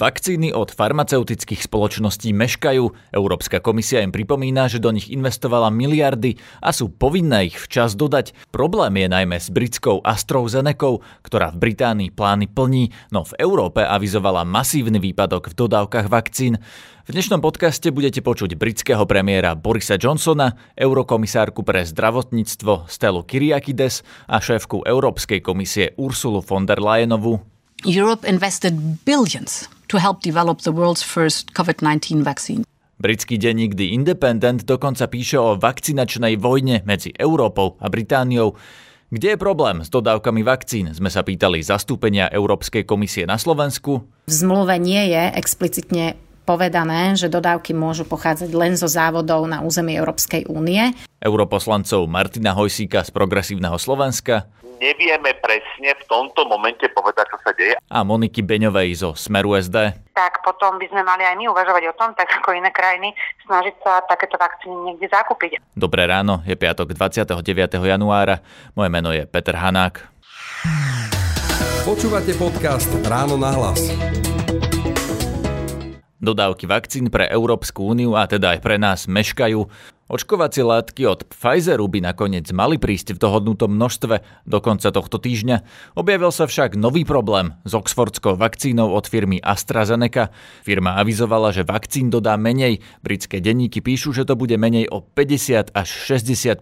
Vakcíny od farmaceutických spoločností meškajú. Európska komisia im pripomína, že do nich investovala miliardy a sú povinné ich včas dodať. Problém je najmä s britskou AstraZenecou, ktorá v Británii plány plní, no v Európe avizovala masívny výpadok v dodávkach vakcín. V dnešnom podcaste budete počuť britského premiéra Borisa Johnsona, eurokomisárku pre zdravotníctvo Stelu Kyriakides a šéfku Európskej komisie Ursulu von der Leyenovu. Europe invested billions to help develop the world's first COVID-19 vaccine. Britský denník The Independent dokonca píše o vakcinačnej vojne medzi Európou a Britániou. Kde je problém s dodávkami vakcín, sme sa pýtali zastúpenia Európskej komisie na Slovensku. V zmluve nie je explicitne povedané, že dodávky môžu pochádzať len zo závodov na území Európskej únie. Europoslancov Martina Hojsíka z Progresívneho Slovenska nevieme presne v tomto momente povedať, čo sa deje. A Moniky Beňovej zo Smeru SD. Tak potom by sme mali aj my uvažovať o tom, tak ako iné krajiny, snažiť sa takéto vakcíny niekde zakúpiť. Dobré ráno, je piatok 29. januára. Moje meno je Peter Hanák. Počúvate podcast Ráno na hlas. Dodávky vakcín pre Európsku úniu a teda aj pre nás meškajú. Očkovacie látky od Pfizeru by nakoniec mali prísť v dohodnutom množstve do konca tohto týždňa. Objavil sa však nový problém s oxfordskou vakcínou od firmy AstraZeneca. Firma avizovala, že vakcín dodá menej. Britské denníky píšu, že to bude menej o 50 až 60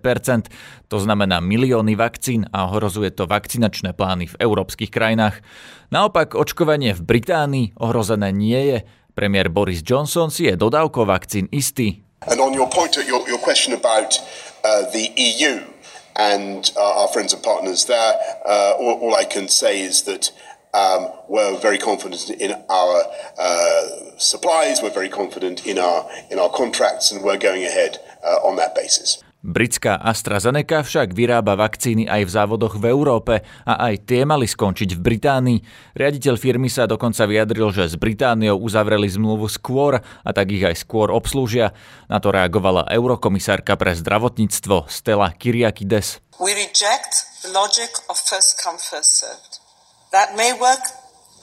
To znamená milióny vakcín a ohrozuje to vakcinačné plány v európskych krajinách. Naopak očkovanie v Británii ohrozené nie je. Premiér Boris Johnson si je dodávkou vakcín istý. And on your point, your, your question about uh, the EU and uh, our friends and partners there, uh, all, all, I can say is that um, we're very confident in our uh, supplies, we're very confident in our in our contracts, and we're going ahead uh, on that basis. Britská AstraZeneca však vyrába vakcíny aj v závodoch v Európe a aj tie mali skončiť v Británii. Riaditeľ firmy sa dokonca vyjadril, že s Britániou uzavreli zmluvu skôr a tak ich aj skôr obslúžia. Na to reagovala eurokomisárka pre zdravotníctvo Stella Kyriakides. We reject the logic of first come first served. That may work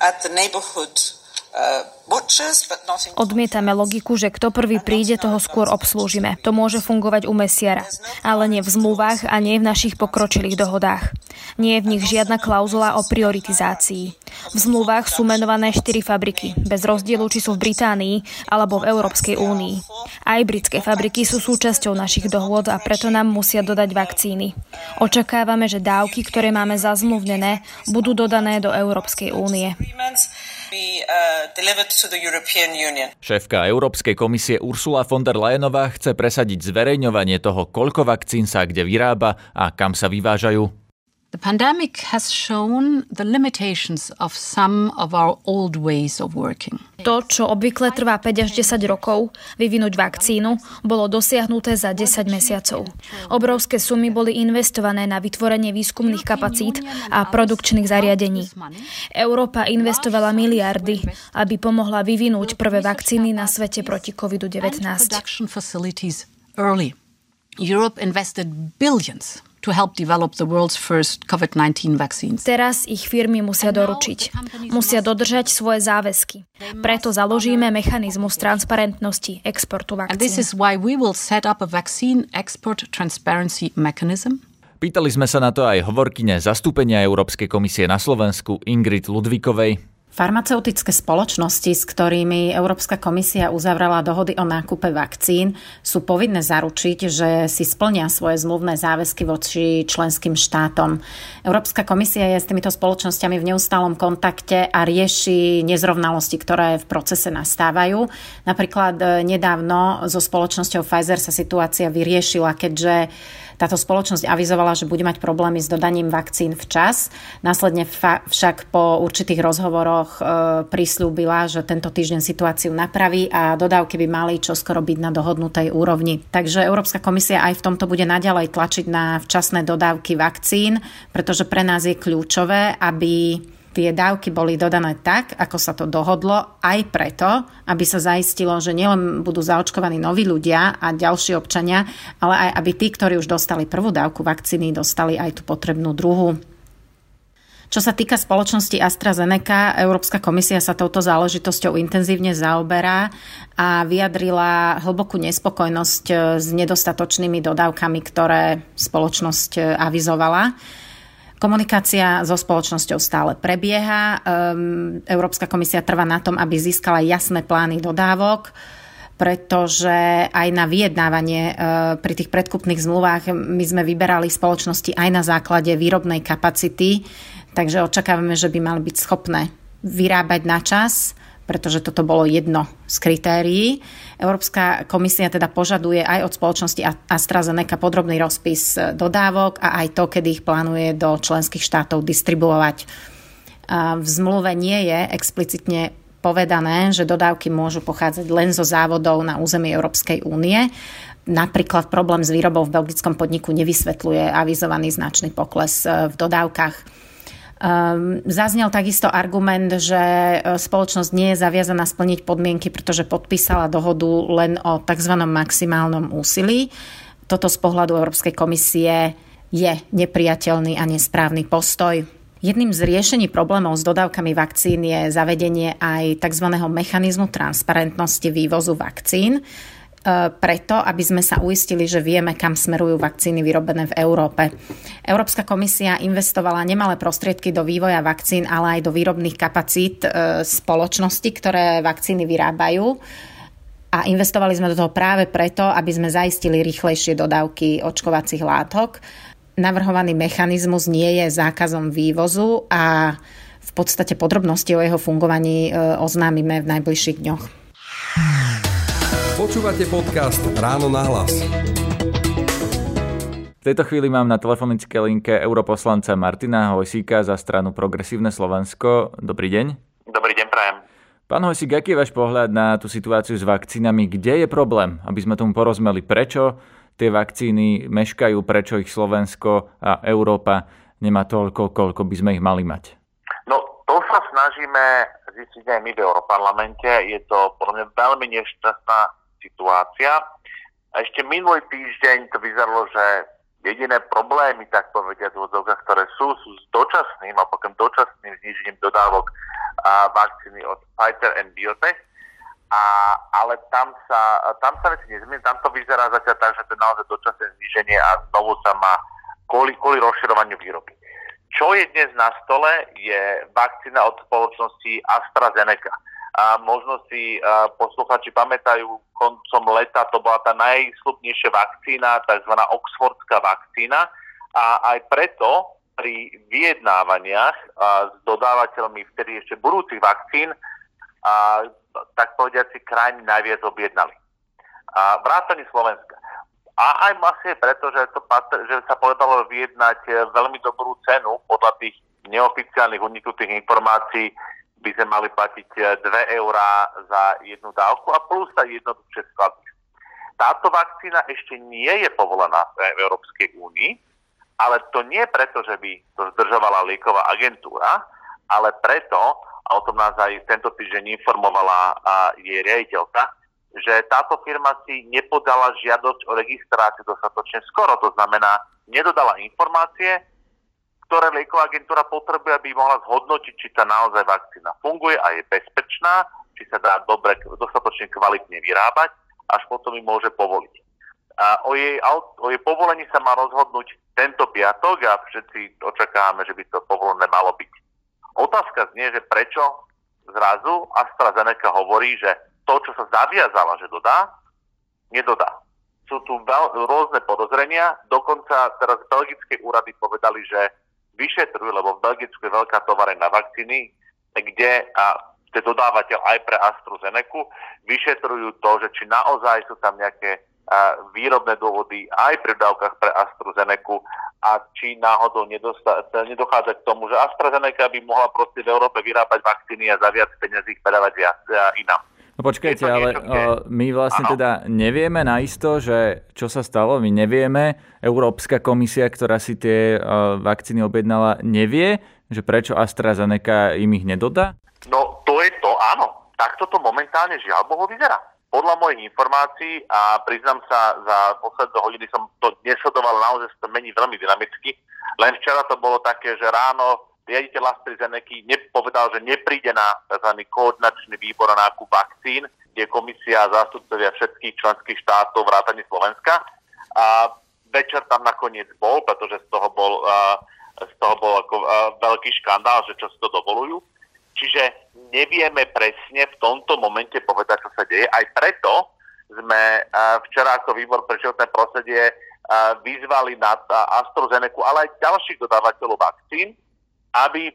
at the neighborhood Odmietame logiku, že kto prvý príde, toho skôr obslúžime. To môže fungovať u mesiara, ale nie v zmluvách a nie v našich pokročilých dohodách. Nie je v nich žiadna klauzula o prioritizácii. V zmluvách sú menované štyri fabriky, bez rozdielu, či sú v Británii alebo v Európskej únii. Aj britské fabriky sú súčasťou našich dohôd a preto nám musia dodať vakcíny. Očakávame, že dávky, ktoré máme zazmluvnené, budú dodané do Európskej únie. Šéfka Európskej komisie Ursula von der Leyenová chce presadiť zverejňovanie toho, koľko vakcín sa kde vyrába a kam sa vyvážajú. The pandemic has shown the limitations of some of our old ways of working. To, čo obvykle trvá 5 až 10 rokov, vyvinúť vakcínu, bolo dosiahnuté za 10 mesiacov. Obrovské sumy boli investované na vytvorenie výskumných kapacít a produkčných zariadení. Európa investovala miliardy, aby pomohla vyvinúť prvé vakcíny na svete proti COVID-19. Europe invested billions to help develop the world's first COVID-19 vaccines. Teraz ich firmy musia doručiť. Musia dodržať svoje záväzky. Preto založíme mechanizmus transparentnosti exportu vakcín. And this is why we will set up a vaccine export transparency mechanism. Pýtali sme sa na to aj hovorkyne zastúpenia Európskej komisie na Slovensku Ingrid Ludvíkovej. Farmaceutické spoločnosti, s ktorými Európska komisia uzavrela dohody o nákupe vakcín, sú povinné zaručiť, že si splnia svoje zmluvné záväzky voči členským štátom. Európska komisia je s týmito spoločnosťami v neustálom kontakte a rieši nezrovnalosti, ktoré v procese nastávajú. Napríklad eh, nedávno so spoločnosťou Pfizer sa situácia vyriešila, keďže táto spoločnosť avizovala, že bude mať problémy s dodaním vakcín včas. Následne však po určitých rozhovoroch e, prislúbila, že tento týždeň situáciu napraví a dodávky by mali čoskoro byť na dohodnutej úrovni. Takže Európska komisia aj v tomto bude naďalej tlačiť na včasné dodávky vakcín, pretože pre nás je kľúčové, aby tie dávky boli dodané tak, ako sa to dohodlo, aj preto, aby sa zaistilo, že nielen budú zaočkovaní noví ľudia a ďalší občania, ale aj aby tí, ktorí už dostali prvú dávku vakcíny, dostali aj tú potrebnú druhú. Čo sa týka spoločnosti AstraZeneca, Európska komisia sa touto záležitosťou intenzívne zaoberá a vyjadrila hlbokú nespokojnosť s nedostatočnými dodávkami, ktoré spoločnosť avizovala. Komunikácia so spoločnosťou stále prebieha. Ehm, Európska komisia trvá na tom, aby získala jasné plány dodávok pretože aj na vyjednávanie e, pri tých predkupných zmluvách my sme vyberali spoločnosti aj na základe výrobnej kapacity, takže očakávame, že by mali byť schopné vyrábať na čas, pretože toto bolo jedno z kritérií. Európska komisia teda požaduje aj od spoločnosti AstraZeneca podrobný rozpis dodávok a aj to, kedy ich plánuje do členských štátov distribuovať. V zmluve nie je explicitne povedané, že dodávky môžu pochádzať len zo závodov na území Európskej únie. Napríklad problém s výrobou v belgickom podniku nevysvetľuje avizovaný značný pokles e, v dodávkach. Um, zaznel takisto argument, že e, spoločnosť nie je zaviazaná splniť podmienky, pretože podpísala dohodu len o tzv. maximálnom úsilí. Toto z pohľadu Európskej komisie je nepriateľný a nesprávny postoj. Jedným z riešení problémov s dodávkami vakcín je zavedenie aj tzv. mechanizmu transparentnosti vývozu vakcín, preto, aby sme sa uistili, že vieme, kam smerujú vakcíny vyrobené v Európe. Európska komisia investovala nemalé prostriedky do vývoja vakcín, ale aj do výrobných kapacít e, spoločnosti, ktoré vakcíny vyrábajú. A investovali sme do toho práve preto, aby sme zaistili rýchlejšie dodávky očkovacích látok navrhovaný mechanizmus nie je zákazom vývozu a v podstate podrobnosti o jeho fungovaní e, oznámime v najbližších dňoch. Počúvate podcast Ráno na hlas. V tejto chvíli mám na telefonické linke europoslanca Martina Hojsíka za stranu Progresívne Slovensko. Dobrý deň. Dobrý deň, prajem. Pán Hojsík, aký je váš pohľad na tú situáciu s vakcínami? Kde je problém? Aby sme tomu porozumeli, prečo tie vakcíny meškajú, prečo ich Slovensko a Európa nemá toľko, koľko by sme ich mali mať? No, to sa snažíme zistiť aj my v Európarlamente. Je to podľa mňa veľmi nešťastná situácia. A ešte minulý týždeň to vyzeralo, že jediné problémy, tak povediať, v ktoré sú, sú s dočasným, a potom dočasným znižením dodávok a vakcíny od Pfizer and Biotech a, ale tam sa, tam sa veci nezmení, tam to vyzerá zatiaľ tak, že to je naozaj dočasné zníženie a znovu sa má kvôli, kvôli rozširovaniu výroby. Čo je dnes na stole, je vakcína od spoločnosti AstraZeneca. A možno si posluchači pamätajú, koncom leta to bola tá najslubnejšia vakcína, tzv. oxfordská vakcína. A aj preto pri vyjednávaniach s dodávateľmi vtedy ešte budúcich vakcín a, tak povediať si krajiny najviac objednali. A vrátanie Slovenska. A aj asi preto, že, to, že sa povedalo vyjednať e, veľmi dobrú cenu podľa tých neoficiálnych uniknutých informácií by sme mali platiť 2 e, eurá za jednu dávku a plus sa jednoduchšie skladby. Táto vakcína ešte nie je povolená v Európskej únii, ale to nie preto, že by to zdržovala lieková agentúra, ale preto, a o tom nás aj tento týždeň informovala jej riaditeľka, že táto firma si nepodala žiadosť o registráciu dostatočne skoro. To znamená, nedodala informácie, ktoré lieková agentúra potrebuje, aby mohla zhodnotiť, či tá naozaj vakcína funguje a je bezpečná, či sa dá dobre, dostatočne kvalitne vyrábať, až potom ju môže povoliť. A o, jej, o jej povolení sa má rozhodnúť tento piatok a všetci očakávame, že by to povolené malo byť. Otázka znie, že prečo zrazu AstraZeneca hovorí, že to, čo sa zaviazala, že dodá, nedodá. Sú tu veľ, rôzne podozrenia, dokonca teraz belgické úrady povedali, že vyšetrujú, lebo v Belgicku je veľká tovareň na vakcíny, kde a je dodávateľ aj pre AstraZeneca, vyšetrujú to, že či naozaj sú tam nejaké výrobné dôvody aj pri dávkach pre AstraZeneca a či náhodou nedochádza k tomu, že AstraZeneca by mohla proste v Európe vyrábať vakcíny a za viac peniazí ich predávať viac inám. No počkajte, ale niečo, my vlastne ano. teda nevieme naisto, že čo sa stalo, my nevieme. Európska komisia, ktorá si tie vakcíny objednala, nevie, že prečo AstraZeneca im ich nedodá? No to je to, áno. Takto to momentálne žiaľ Bohu vyzerá podľa mojich informácií a priznám sa, za posledné hodiny som to nesledoval, naozaj sa to mení veľmi dynamicky. Len včera to bolo také, že ráno riaditeľ AstraZeneca nepovedal, že nepríde na tzv. koordinačný výbor na nákup vakcín, kde komisia a zástupcovia všetkých členských štátov vrátane Slovenska. A večer tam nakoniec bol, pretože z toho bol, z toho bol ako, veľký škandál, že čo si to dovolujú. Čiže nevieme presne v tomto momente povedať, čo sa deje. Aj preto sme včera ako výbor pre životné prostredie vyzvali na AstraZeneca, ale aj ďalších dodávateľov vakcín, aby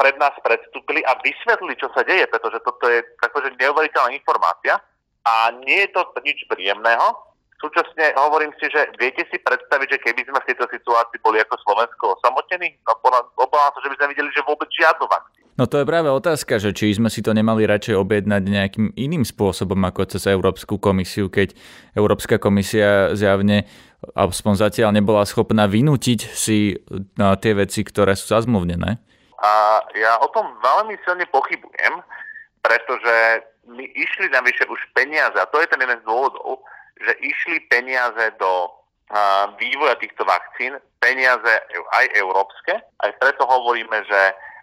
pred nás predstúpili a vysvetlili, čo sa deje, pretože toto je takože neuveriteľná informácia a nie je to nič príjemného. Súčasne hovorím si, že viete si predstaviť, že keby sme v tejto situácii boli ako Slovensko osamotení, no obávam sa, že by sme videli, že vôbec žiadnu vakcínu. No to je práve otázka, že či sme si to nemali radšej objednať nejakým iným spôsobom ako cez Európsku komisiu, keď Európska komisia zjavne aspoň zatiaľ nebola schopná vynútiť si no, tie veci, ktoré sú zazmluvnené. A ja o tom veľmi silne pochybujem, pretože my išli navyše už peniaze, a to je ten jeden z dôvodov, že išli peniaze do vývoja týchto vakcín, peniaze aj európske, aj preto hovoríme, že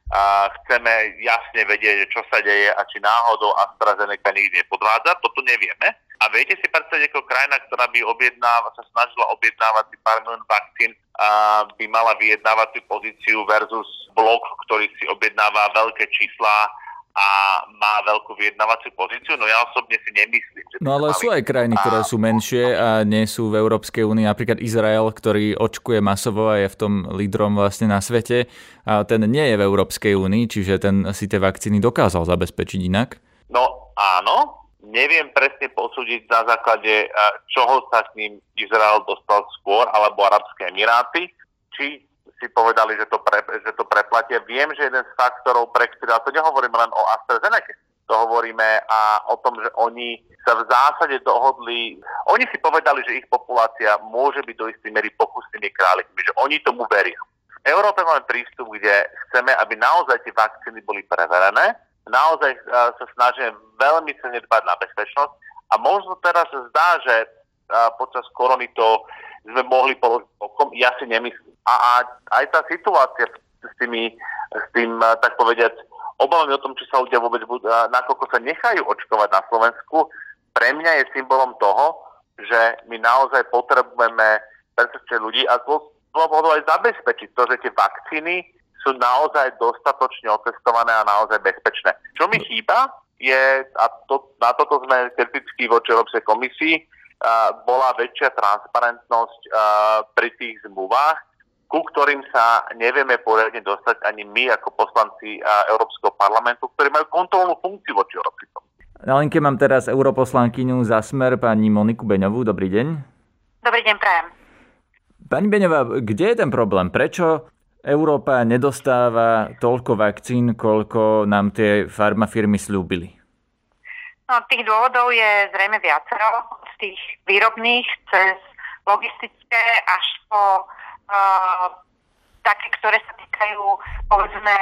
uh, chceme jasne vedieť, čo sa deje a či náhodou AstraZeneca nikdy nepodvádza, toto nevieme. A viete si predstaviť, ako krajina, ktorá by objednáva, sa snažila objednávať si pár milión vakcín, a by mala vyjednávaciu pozíciu versus blok, ktorý si objednáva veľké čísla a má veľkú vyjednávaciu pozíciu, no ja osobne si nemyslím. Že no ale mali... sú aj krajiny, ktoré sú menšie a nie sú v Európskej únii, napríklad Izrael, ktorý očkuje masovo a je v tom lídrom vlastne na svete a ten nie je v Európskej únii, čiže ten si tie vakcíny dokázal zabezpečiť inak. No áno, Neviem presne posúdiť na základe, čoho sa k ním Izrael dostal skôr, alebo Arabské Emiráty, či si povedali, že to, pre, že to preplatia. Viem, že jeden z faktorov, pre ktorý, a to nehovorím len o AstraZeneca, to hovoríme a o tom, že oni sa v zásade dohodli, oni si povedali, že ich populácia môže byť do istej mery pokusnými králikmi, že oni tomu veria. V Európe máme prístup, kde chceme, aby naozaj tie vakcíny boli preverené, naozaj e, sa snažíme veľmi silne dbať na bezpečnosť a možno teraz sa zdá, že e, počas korony to sme mohli položiť bokom, ja si nemyslím. A, a aj tá situácia s tými, s tým, tak povediať, obavami o tom, či sa ľudia vôbec budú, nakoľko sa nechajú očkovať na Slovensku, pre mňa je symbolom toho, že my naozaj potrebujeme presvedčiť ľudí a z aj zabezpečiť to, že tie vakcíny sú naozaj dostatočne otestované a naozaj bezpečné. Čo mi chýba, je, a to, na toto sme kritickí voči Európskej komisii, a, bola väčšia transparentnosť pri tých zmluvách, ku ktorým sa nevieme poriadne dostať ani my ako poslanci a, Európskeho parlamentu, ktorí majú kontrolnú funkciu voči Európskej komisii. Na linke mám teraz europoslankyňu za smer pani Moniku Beňovú. Dobrý deň. Dobrý deň, prajem. Pani Beňová, kde je ten problém? Prečo Európa nedostáva toľko vakcín, koľko nám tie farmafirmy slúbili? No, tých dôvodov je zrejme viacero. Z tých výrobných cez logistické až po uh, také, ktoré sa týkajú povedzme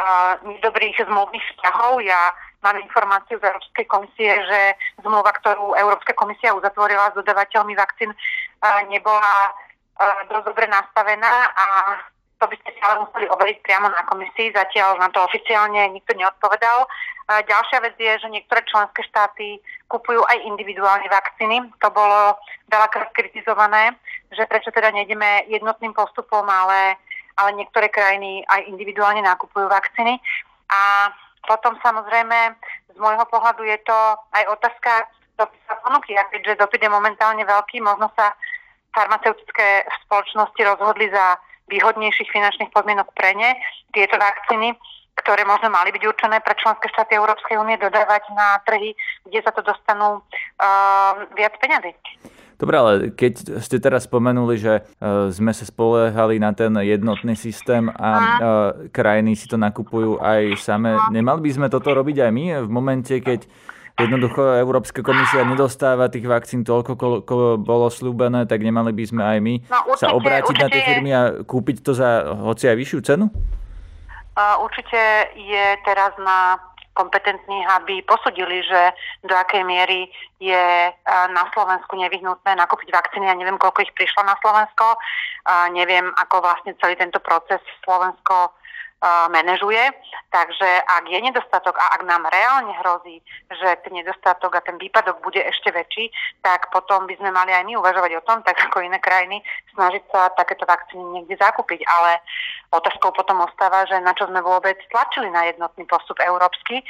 uh, nedobrých zmluvných vzťahov. Ja mám informáciu z Európskej komisie, že zmluva, ktorú Európska komisia uzatvorila s dodavateľmi vakcín, uh, nebola uh, dosť dobre nastavená a to by ste si ale museli overiť priamo na komisii, zatiaľ na to oficiálne nikto neodpovedal. Ďalšia vec je, že niektoré členské štáty kupujú aj individuálne vakcíny. To bolo veľakrát kritizované, že prečo teda nejdeme jednotným postupom, ale, ale niektoré krajiny aj individuálne nakupujú vakcíny. A potom samozrejme z môjho pohľadu je to aj otázka dopisa ponuky. A keďže dopyt je momentálne veľký, možno sa farmaceutické spoločnosti rozhodli za výhodnejších finančných podmienok pre ne. Tieto vakcíny, ktoré možno mali byť určené pre členské štáty Európskej únie dodávať na trhy, kde sa to dostanú uh, viac peňazí. Dobre, ale keď ste teraz spomenuli, že uh, sme sa spoliehali na ten jednotný systém a uh, krajiny si to nakupujú aj same, nemali by sme toto robiť aj my v momente, keď jednoducho Európska komisia nedostáva tých vakcín toľko, koľko bolo slúbené, tak nemali by sme aj my no, určite, sa obrátiť určite na tie firmy a kúpiť to za hoci aj vyššiu cenu? Určite je teraz na kompetentných, aby posudili, že do akej miery je na Slovensku nevyhnutné nakúpiť vakcíny. Ja neviem, koľko ich prišlo na Slovensko. Neviem, ako vlastne celý tento proces Slovensko manažuje. Takže ak je nedostatok a ak nám reálne hrozí, že ten nedostatok a ten výpadok bude ešte väčší, tak potom by sme mali aj my uvažovať o tom, tak ako iné krajiny, snažiť sa takéto vakcíny niekde zakúpiť. Ale otázkou potom ostáva, že na čo sme vôbec tlačili na jednotný postup európsky,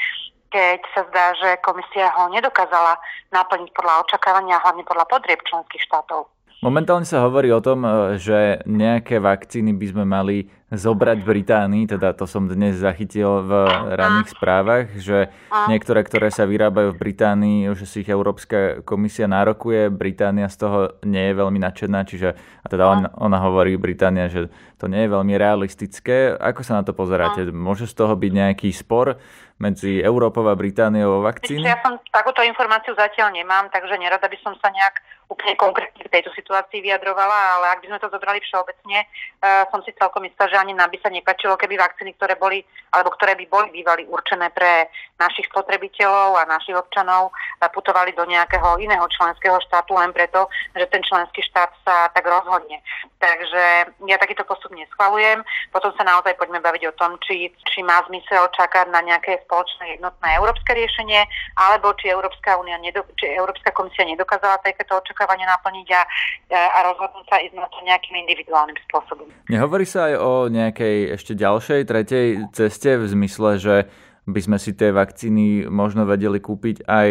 keď sa zdá, že komisia ho nedokázala naplniť podľa očakávania hlavne podľa podrieb členských štátov. Momentálne sa hovorí o tom, e, že nejaké vakcíny by sme mali zobrať v Británii, teda to som dnes zachytil v ranných správach, že niektoré, ktoré sa vyrábajú v Británii, že si ich Európska komisia nárokuje, Británia z toho nie je veľmi nadšená, čiže a teda on, ona hovorí Británia, že to nie je veľmi realistické. Ako sa na to pozeráte? Môže z toho byť nejaký spor medzi Európou a Britániou o vakcíny? Ja som takúto informáciu zatiaľ nemám, takže nerada by som sa nejak úplne konkrétne v tejto situácii vyjadrovala, ale ak by sme to zobrali všeobecne, uh, som si celkom istá, že ani nám by sa nepačilo, keby vakcíny, ktoré boli, alebo ktoré by boli bývali určené pre našich spotrebiteľov a našich občanov, uh, putovali do nejakého iného členského štátu len preto, že ten členský štát sa tak rozhodne. Takže ja takýto postup neschvalujem. Potom sa naozaj poďme baviť o tom, či, či má zmysel čakať na nejaké spoločné jednotné európske riešenie, alebo či Európska, únia nedo, či Európska komisia nedokázala takéto očakávať očakávania naplniť a, a rozhodnúť sa ísť na to nejakým individuálnym spôsobom. Nehovorí sa aj o nejakej ešte ďalšej, tretej ceste v zmysle, že by sme si tie vakcíny možno vedeli kúpiť aj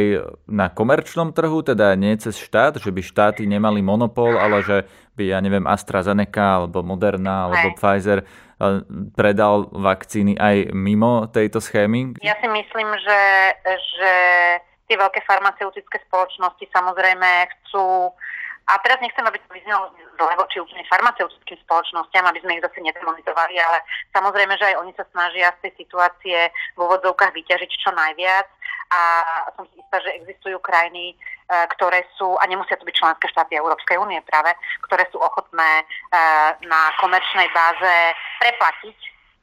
na komerčnom trhu, teda nie cez štát, že by štáty nemali monopol, ale že by, ja neviem, AstraZeneca alebo Moderna alebo aj. Pfizer eh, predal vakcíny aj mimo tejto schémy? Ja si myslím, že, že tie veľké farmaceutické spoločnosti samozrejme chcú a teraz nechcem, aby to vyznelo zle voči úplne farmaceutickým spoločnosťam, aby sme ich zase nedemonizovali, ale samozrejme, že aj oni sa snažia z tej situácie v úvodzovkách vyťažiť čo najviac. A som si istá, že existujú krajiny, e, ktoré sú, a nemusia to byť členské štáty Európskej únie práve, ktoré sú ochotné e, na komerčnej báze preplatiť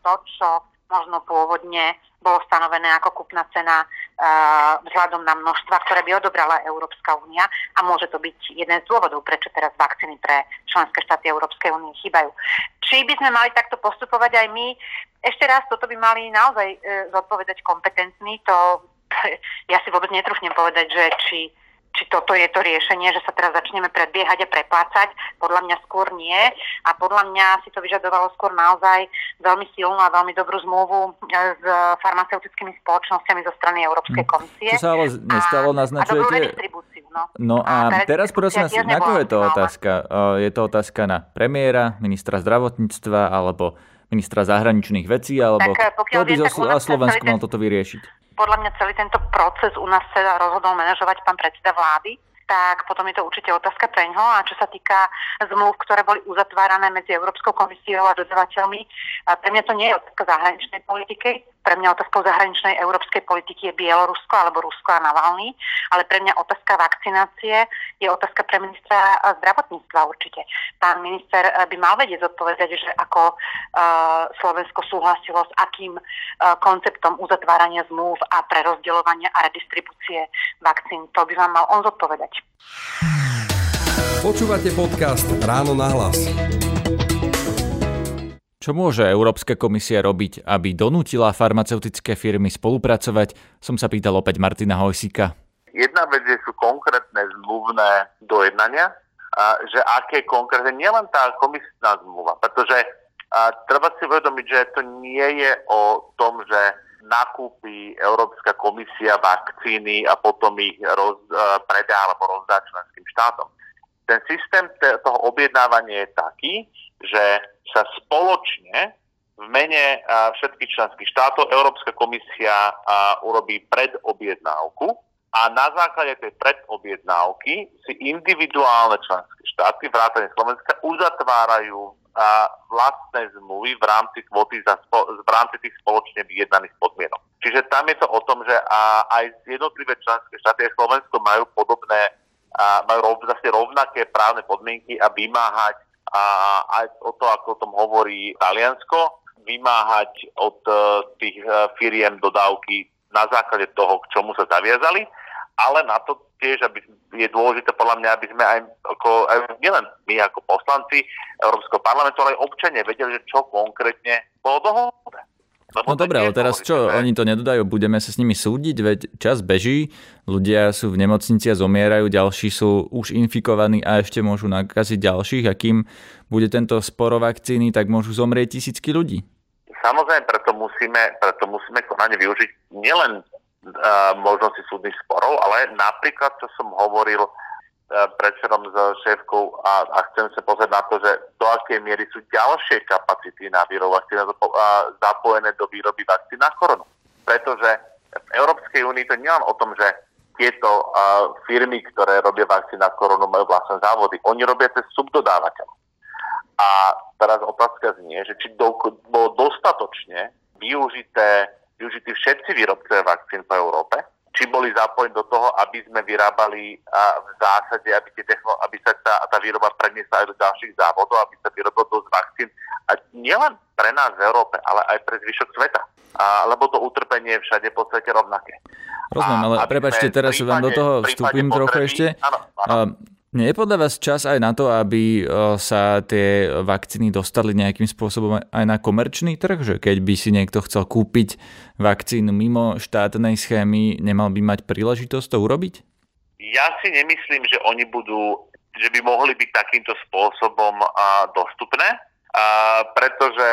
to, čo možno pôvodne bolo stanovené ako kupná cena uh, vzhľadom na množstva, ktoré by odobrala Európska únia a môže to byť jeden z dôvodov, prečo teraz vakcíny pre členské štáty Európskej únie chýbajú. Či by sme mali takto postupovať aj my? Ešte raz, toto by mali naozaj uh, zodpovedať kompetentní. To, ja si vôbec netrúfnem povedať, že či či toto je to riešenie, že sa teraz začneme predbiehať a preplácať. Podľa mňa skôr nie. A podľa mňa si to vyžadovalo skôr naozaj veľmi silnú a veľmi dobrú zmluvu e, s farmaceutickými spoločnosťami zo strany Európskej hm. komisie. Čo sa ale nestalo, naznačujete? No, no a, a teraz prosím vás, na koho je to otázka? E, je to otázka na premiéra, ministra zdravotníctva alebo ministra zahraničných vecí, alebo tak, kto by zo Slovensku mal toto vyriešiť? podľa mňa celý tento proces u nás sa rozhodol manažovať pán predseda vlády tak potom je to určite otázka pre ňo. A čo sa týka zmluv, ktoré boli uzatvárané medzi Európskou komisiou a dodavateľmi, pre mňa to nie je otázka zahraničnej politiky. Pre mňa otázkou zahraničnej európskej politiky je Bielorusko alebo Rusko a Navalny, ale pre mňa otázka vakcinácie je otázka pre ministra zdravotníctva určite. Pán minister by mal vedieť zodpovedať, že ako uh, Slovensko súhlasilo s akým uh, konceptom uzatvárania zmluv a prerozdeľovania a redistribúcie vakcín. To by vám mal on zodpovedať. Počúvate podcast Ráno na hlas. Čo môže Európska komisia robiť, aby donútila farmaceutické firmy spolupracovať, som sa pýtal opäť Martina Hojsika. Jedna vec je sú konkrétne zmluvné dojednania, a že aké konkrétne, nielen tá komisná zmluva, pretože a, treba si uvedomiť, že to nie je o tom, že nakúpi Európska komisia vakcíny a potom ich roz, uh, predá alebo rozdá členským štátom. Ten systém toho objednávania je taký, že sa spoločne v mene všetkých členských štátov Európska komisia urobí predobjednávku a na základe tej predobjednávky si individuálne členské štáty, vrátane Slovenska, uzatvárajú vlastné zmluvy v rámci kvoty za, v rámci tých spoločne vyjednaných podmienok. Čiže tam je to o tom, že aj jednotlivé členské štáty a Slovensko majú podobné, majú rov, zase rovnaké právne podmienky a vymáhať a aj o to, ako o tom hovorí Taliansko, vymáhať od e, tých e, firiem dodávky na základe toho, k čomu sa zaviazali, ale na to tiež, aby je dôležité podľa mňa, aby sme aj, ako, aj nielen my ako poslanci Európskeho parlamentu, ale aj občania vedeli, že čo konkrétne bolo dohodnuté. No dobre, ale teraz čo, oni to nedodajú, budeme sa s nimi súdiť, veď čas beží, ľudia sú v nemocnici a zomierajú, ďalší sú už infikovaní a ešte môžu nakaziť ďalších a kým bude tento sporo vakcíny, tak môžu zomrieť tisícky ľudí. Samozrejme, preto musíme, preto musíme konanie využiť nielen uh, možnosti súdnych sporov, ale napríklad, čo som hovoril uh, predsedom s šéfkou a, a chcem sa pozrieť na to, že do akej miery sú ďalšie kapacity na výrobu vakcín zapojené do výroby vakcín na koronu. Pretože v Európskej únii to nie len o tom, že tieto uh, firmy, ktoré robia vakcíny na koronu, majú vlastné závody. Oni robia cez subdodávateľov. A teraz otázka znie, že či do, bolo dostatočne využité, využití všetci výrobcovia vakcín po Európe, či boli zapojení do toho, aby sme vyrábali a v zásade, aby, tie techno, aby sa tá, tá výroba preniesla aj do ďalších závodov, aby sa vyrobil dosť vakcín. A nielen pre nás v Európe, ale aj pre zvyšok sveta. A, lebo to utrpenie je všade v podstate rovnaké. Rozumiem, ale prepačte, teraz prípade, vám do toho vstúpim trochu ešte. Áno, áno. Nie je podľa vás čas aj na to, aby e, sa tie vakcíny dostali nejakým spôsobom aj na komerčný trh? Že keď by si niekto chcel kúpiť vakcínu mimo štátnej schémy, nemal by mať príležitosť to urobiť? Ja si nemyslím, že oni budú, že by mohli byť takýmto spôsobom dostupné, pretože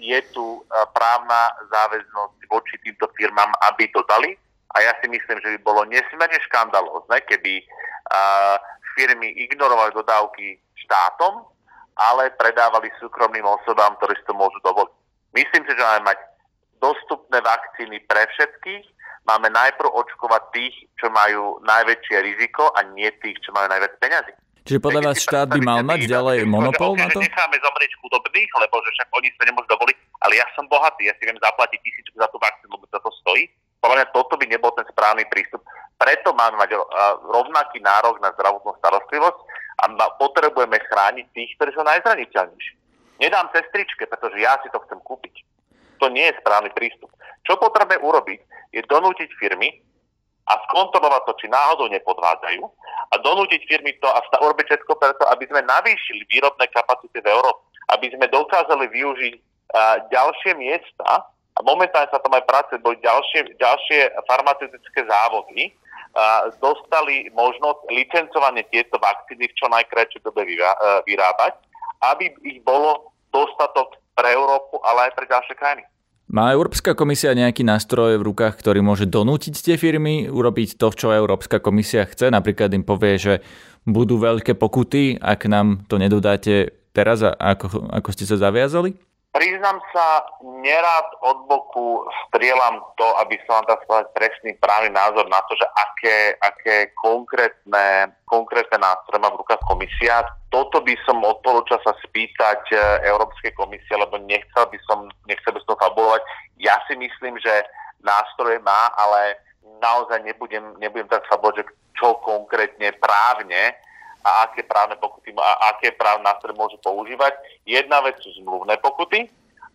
je tu právna záväznosť voči týmto firmám, aby to dali a ja si myslím, že by bolo nesmierne škandalózne, keby uh, firmy ignorovali dodávky štátom, ale predávali súkromným osobám, ktorí si to môžu dovoliť. Myslím si, že máme mať dostupné vakcíny pre všetkých. Máme najprv očkovať tých, čo majú najväčšie riziko a nie tých, čo majú najviac peňazí. Čiže podľa vás štát by mal mať ďalej monopol na to? Necháme zomrieť chudobných, lebo že však oni sa nemôžu dovoliť, ale ja som bohatý, ja si viem zaplatiť tisíčku za tú vakcínu, lebo to stojí podľa mňa toto by nebol ten správny prístup. Preto máme mať rovnaký nárok na zdravotnú starostlivosť a potrebujeme chrániť tých, ktorí sú najzraniteľnejší. Nedám sestričke, pretože ja si to chcem kúpiť. To nie je správny prístup. Čo potrebujeme urobiť, je donútiť firmy a skontrolovať to, či náhodou nepodvádzajú a donútiť firmy to a urobiť všetko preto, aby sme navýšili výrobné kapacity v Európe, aby sme dokázali využiť uh, ďalšie miesta, a momentálne sa tam aj pracuje, boli ďalšie, ďalšie farmaceutické závody, a dostali možnosť licencovanie tieto vakcíny v čo najkrajšej dobe e, vyrábať, aby ich bolo dostatok pre Európu, ale aj pre ďalšie krajiny. Má Európska komisia nejaký nástroj v rukách, ktorý môže donútiť tie firmy urobiť to, čo Európska komisia chce? Napríklad im povie, že budú veľké pokuty, ak nám to nedodáte teraz, ako, ako ste sa zaviazali? Priznám sa, nerád od boku strieľam to, aby som vám dal presný právny názor na to, že aké, aké konkrétne, konkrétne nástroje má v rukách komisia. Toto by som odporúčal sa spýtať e, Európskej komisie, lebo nechcel by som, nechcel by som. Ja si myslím, že nástroje má, ale naozaj nebudem, nebudem tak fabulovať, že čo konkrétne právne a aké právne pokuty a aké právne nástroje môžu používať. Jedna vec sú zmluvné pokuty,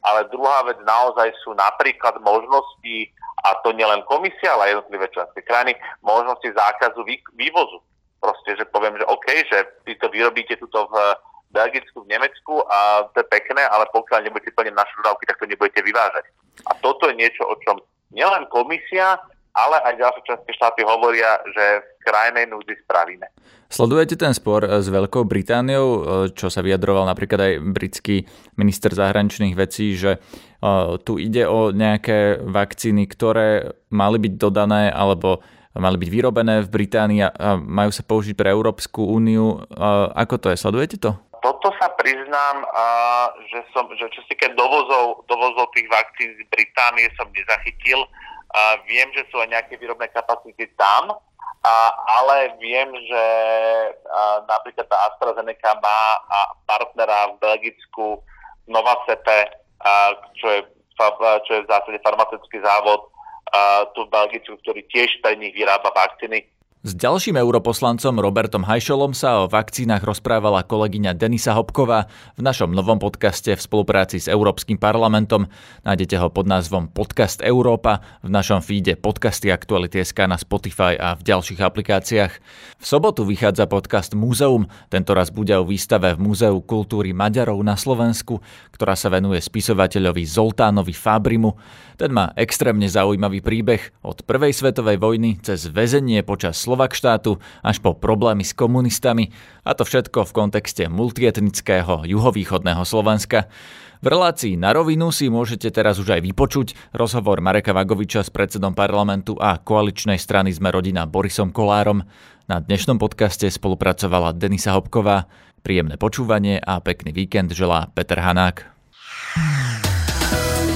ale druhá vec naozaj sú napríklad možnosti, a to nielen komisia, ale jednotlivé členské krajiny, možnosti zákazu vý, vývozu. Proste, že poviem, že OK, že ty to vyrobíte tuto v Belgicku, v Nemecku a to je pekné, ale pokiaľ nebudete plniť naše dodávky, tak to nebudete vyvážať. A toto je niečo, o čom nielen komisia, ale aj ďalšie členské štáty hovoria, že v krajnej núdzi spravíme. Sledujete ten spor s Veľkou Britániou, čo sa vyjadroval napríklad aj britský minister zahraničných vecí, že tu ide o nejaké vakcíny, ktoré mali byť dodané alebo mali byť vyrobené v Británii a majú sa použiť pre Európsku úniu. Ako to je? Sledujete to? Toto sa priznám, že, som, že čo sa týka dovozov, dovozov tých vakcín z Británie som nezachytil a viem, že sú aj nejaké výrobné kapacity tam, a, ale viem, že a, napríklad tá AstraZeneca má a partnera v Belgicku Novacepe, a, čo, je, čo je v zásade farmaceutický závod a, tu v Belgicku, ktorý tiež pre nich vyrába vakcíny. S ďalším europoslancom Robertom Hajšolom sa o vakcínach rozprávala kolegyňa Denisa Hopková v našom novom podcaste v spolupráci s Európskym parlamentom. Nájdete ho pod názvom Podcast Európa v našom feede podcasty Aktuality.sk na Spotify a v ďalších aplikáciách. V sobotu vychádza podcast Múzeum, tentoraz bude o výstave v Múzeu kultúry Maďarov na Slovensku, ktorá sa venuje spisovateľovi Zoltánovi Fábrimu. Ten má extrémne zaujímavý príbeh od prvej svetovej vojny cez väzenie počas Slovak štátu až po problémy s komunistami a to všetko v kontexte multietnického juhovýchodného Slovenska. V relácii na rovinu si môžete teraz už aj vypočuť rozhovor Mareka Vagoviča s predsedom parlamentu a koaličnej strany Sme rodina Borisom Kolárom. Na dnešnom podcaste spolupracovala Denisa Hopková. Príjemné počúvanie a pekný víkend želá Peter Hanák.